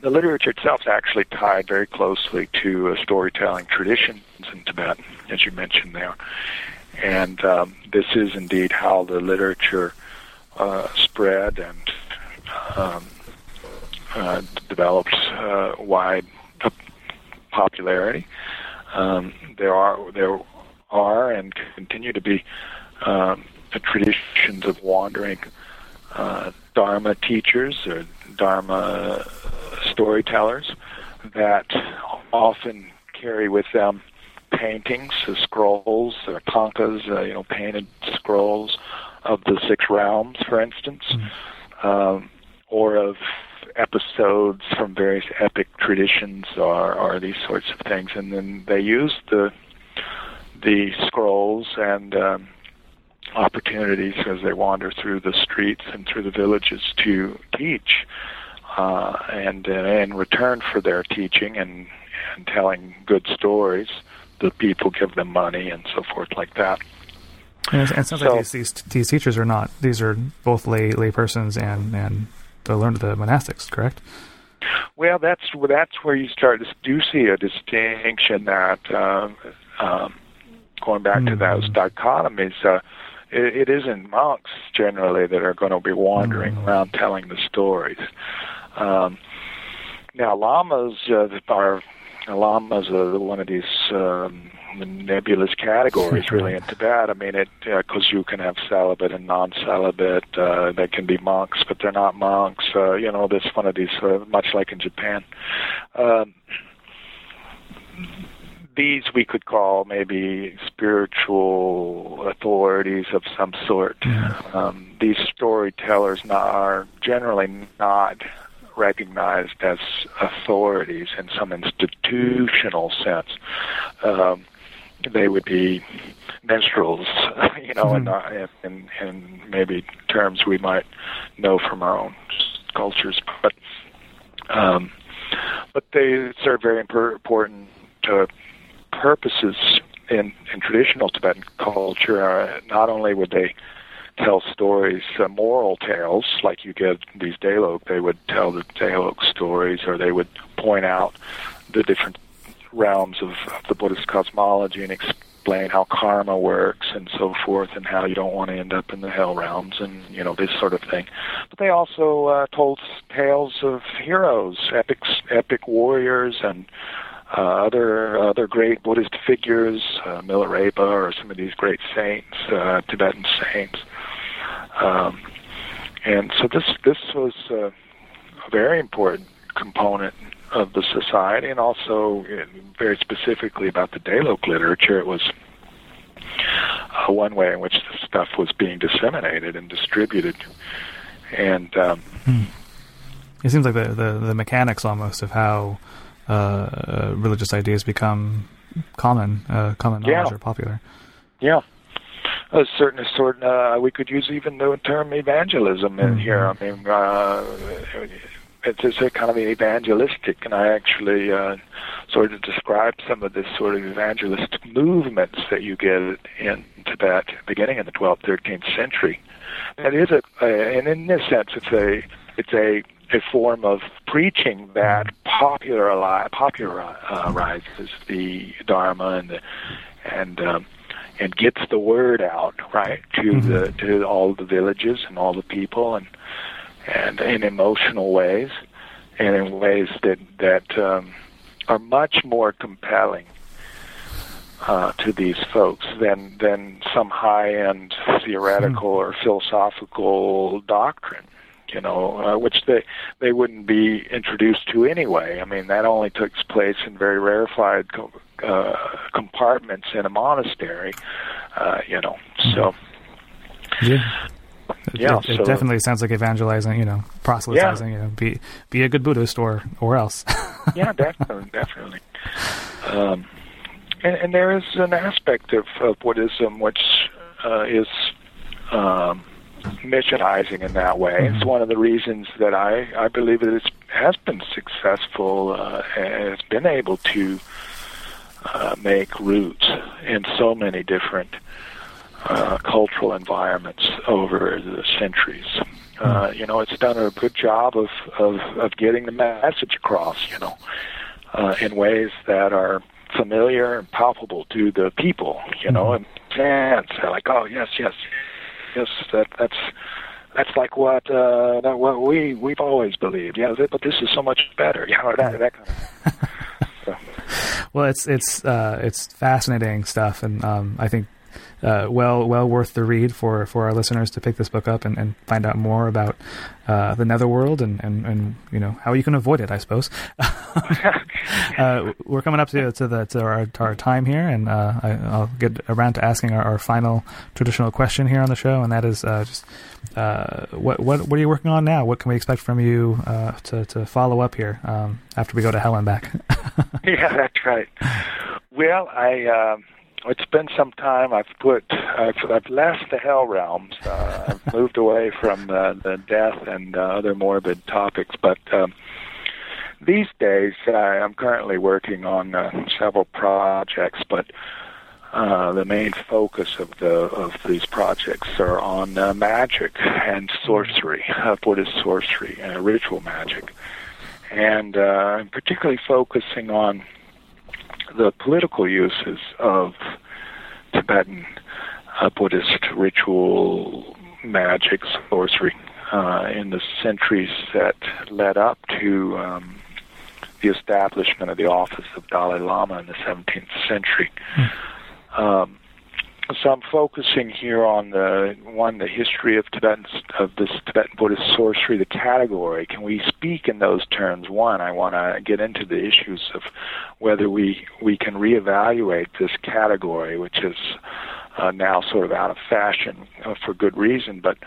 the literature itself is actually tied very closely to uh, storytelling traditions in Tibet, as you mentioned there. And um, this is indeed how the literature uh, spread and um, uh, developed uh, wide popularity. Um, there are there are and continue to be um, traditions of wandering uh, Dharma teachers or Dharma storytellers that often carry with them paintings, uh, scrolls, or thangkas, uh, you know, painted scrolls of the six realms, for instance, um, or of episodes from various epic traditions, or, or these sorts of things, and then they use the the scrolls and um, opportunities as they wander through the streets and through the villages to teach. Uh, and uh, in return for their teaching and, and telling good stories, the people give them money and so forth like that. And it, sounds So- like these, these these teachers are not; these are both lay lay persons and and the learned the monastics, correct? Well, that's that's where you start to do see a distinction that um, um, going back to Mhm. those dichotomies. Uh, it, it isn't monks generally that are going to be wandering Mhm. around telling the stories. Um, now, lamas uh, are lamas are one of these um, nebulous categories, really, in Tibet. I mean, it because you can have celibate and non-celibate. Uh, they can be monks, but they're not monks. Uh, you know, this one of these, uh, much like in Japan. Um, these we could call maybe spiritual authorities of some sort. Um, these storytellers not, are generally not recognized as authorities in some institutional sense. Um, they would be minstrels, you know, Mhm. and in, in maybe terms we might know from our own cultures, but um, but they serve very important uh, purposes in, in traditional Tibetan culture, uh, not only would they tell stories, uh, moral tales, like you get these Delok, they would tell the Delok stories, or they would point out the different realms of, of the Buddhist cosmology and explain how karma works and so forth, and how you don't want to end up in the hell realms, and you know this sort of thing. But they also uh, told tales of heroes, epic epic warriors, and uh, other other great Buddhist figures, uh, Milarepa or some of these great saints, uh, Tibetan saints. Um, and so this this was uh, a very important component of the society, and also uh, very specifically about the Delok literature. It was uh, one way in which the stuff was being disseminated and distributed. And um, hmm. it seems like the, the, the mechanics almost of how uh, religious ideas become common, uh, common knowledge yeah. or popular. Yeah. A certain sort, uh, we could use even the term evangelism in mm-hmm. here. I mean, uh, it's, it's a kind of evangelistic, and I actually uh, sort of describe some of this sort of evangelistic movements that you get in Tibet, beginning in the 12th, 13th century. And it is a, a and in this sense, it's a it's a a form of preaching that popularize, popularizes the Dharma and the, and um, and gets the word out right to mm-hmm. the to all the villages and all the people and and in emotional ways and in ways that that um, are much more compelling uh, to these folks than than some high end theoretical mm-hmm. or philosophical doctrine you know, uh, which they they wouldn't be introduced to anyway. I mean, that only takes place in very rarefied co- uh, compartments in a monastery, uh, you know. So, yeah. Yeah, it, it definitely sounds like evangelizing, you know, proselytizing, yeah. you know, be be a good Buddhist or or else. yeah, definitely, definitely. Um, and, and there is an aspect of, of Buddhism which uh, is um, missionizing in that way. Mm-hmm. It's one of the reasons that I, I believe that it has been successful uh, and has been able to uh, make roots in so many different uh, cultural environments over the centuries. Uh, you know, it's done a good job of, of, of getting the message across, you know, uh, in ways that are familiar and palpable to the people, you know, and fans are like, oh, yes, yes, yes, that that's that's like what uh, that what we we've always believed. Yeah, but this is so much better. You know that that kind of. Well, it's it's uh, it's fascinating stuff, and um, I think uh, well well worth the read for, for our listeners to pick this book up and, and find out more about uh, the netherworld and, and, and you know how you can avoid it. I suppose. uh, we're coming up to to the to our, to our time here, and uh, I, will get around to asking our, our, final traditional question here on the show, and that is uh, just uh, what what what are you working on now? What can we expect from you to to follow up here um, after we go to hell and back? yeah, that's right. Well, I. Um it's been some time. I've put, I've, I've left the hell realms. Uh, I've moved away from uh, the death and uh, other morbid topics. But um, these days, uh, I'm currently working on uh, several projects. But uh, the main focus of the of these projects are on uh, magic and sorcery, uh, Buddhist sorcery, and ritual magic, and uh, I'm particularly focusing on the political uses of Tibetan uh, Buddhist ritual magic, sorcery, uh, in the centuries that led up to um, the establishment of the office of Dalai Lama in the 17th century. Mm. Um, so I'm focusing here on the one, the history of Tibetan of this Tibetan Buddhist sorcery, the category. Can we speak in those terms? One, I want to get into the issues of whether we we can reevaluate this category, which is uh, now sort of out of fashion uh, for good reason, but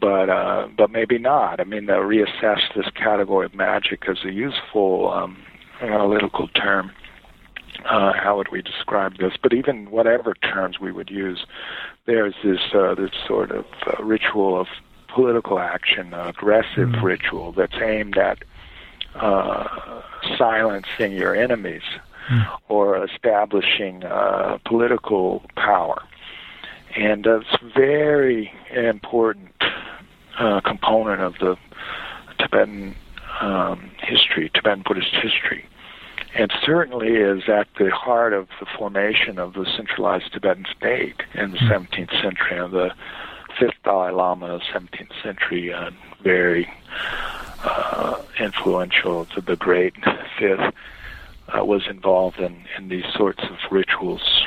but uh, but maybe not. I mean, reassess this category of magic as a useful um, analytical term uh, how would we describe this? But even whatever terms we would use, there's this uh, this sort of uh, ritual of political action, uh, aggressive mm ritual that's aimed at uh, silencing your enemies mm. or establishing uh, political power. And uh, it's a very important uh, component of the Tibetan um, history, Tibetan Buddhist history. And certainly is at the heart of the formation of the centralized Tibetan state in the 17th hmm. century. And the fifth Dalai Lama, of the 17th century, uh, very uh, influential, to the great fifth, uh, was involved in, in these sorts of rituals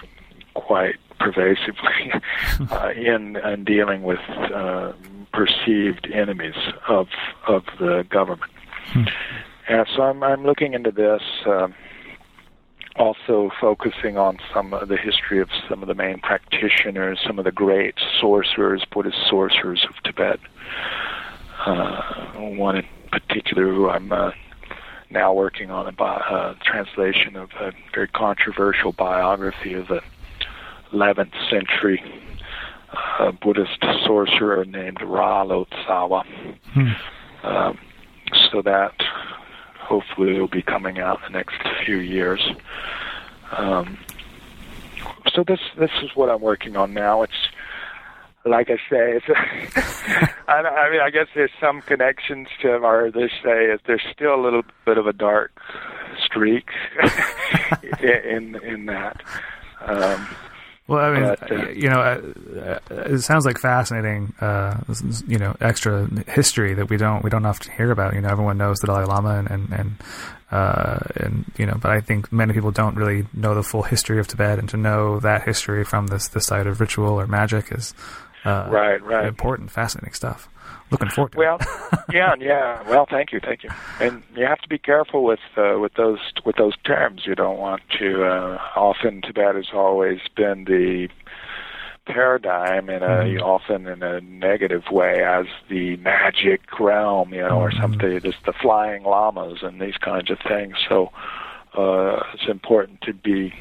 quite pervasively uh, in, in dealing with uh, perceived enemies of of the government. And so I'm I'm looking into this. Um, also focusing on some of the history of some of the main practitioners, some of the great sorcerers, Buddhist sorcerers of Tibet. Uh, one in particular who I'm uh, now working on a bi- uh, translation of a very controversial biography of a 11th century uh, Buddhist sorcerer named Ra Lotsawa. Hmm. Um, so that hopefully it will be coming out in the next few years. Um, so this this is what I'm working on now. It's like I say, it's. A I, I mean, I guess there's some connections to, or they say there's still a little bit of a dark streak in in that. Um, well, I mean, but, uh, you know, uh, it sounds like fascinating, uh, you know, extra history that we don't we don't often hear about. You know, everyone knows the Dalai Lama and and and, uh, and you know, but I think many people don't really know the full history of Tibet, and to know that history from this the side of ritual or magic is uh, right, right, important, fascinating stuff looking forward to well, yeah, yeah. Well, thank you, thank you. And you have to be careful with uh, with those with those terms. You don't want to. Uh, often Tibet has always been the paradigm in a mm-hmm. often in a negative way as the magic realm, you know, mm-hmm. or something. Just the flying lamas and these kinds of things. So uh, it's important to be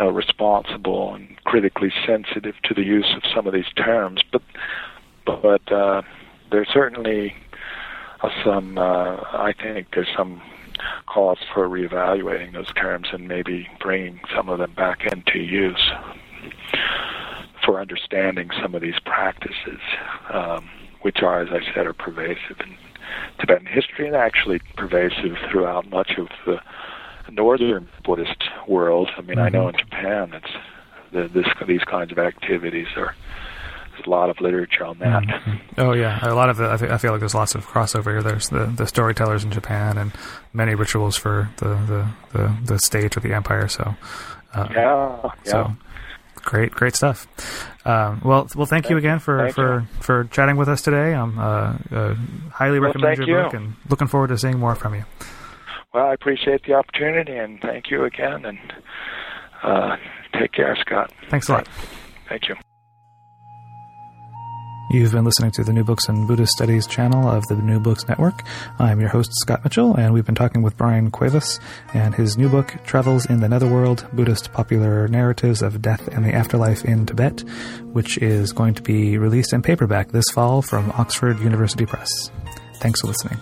uh, responsible and critically sensitive to the use of some of these terms. But but uh, there's certainly uh, some, uh, I think there's some cause for reevaluating those terms and maybe bringing some of them back into use for understanding some of these practices, um, which are, as I said, are pervasive in Tibetan history and actually pervasive throughout much of the northern Buddhist world. I mean, mm-hmm. I know in Japan, it's the, this, these kinds of activities are there's a lot of literature on that. Mm-hmm. Oh yeah, a lot of the, I, th- I, feel like there's lots of crossover here. There's the, the storytellers in Japan and many rituals for the the, the, the state or the empire. So uh, yeah, yeah. So great, great stuff. Um, well, well, thank you again for, for, you. for chatting with us today. I'm uh, uh, highly well, recommend your you. book and looking forward to seeing more from you. Well, I appreciate the opportunity and thank you again. And uh, take care, Scott. Thanks a lot. Thank you. You've been listening to the New Books in Buddhist Studies channel of the New Books Network. I'm your host, Scott Mitchell, and we've been talking with Bryan Cuevas and his new book, Travels in the Netherworld Buddhist Popular Narratives of Death and the Afterlife in Tibet, which is going to be released in paperback this fall from Oxford University Press. Thanks for listening.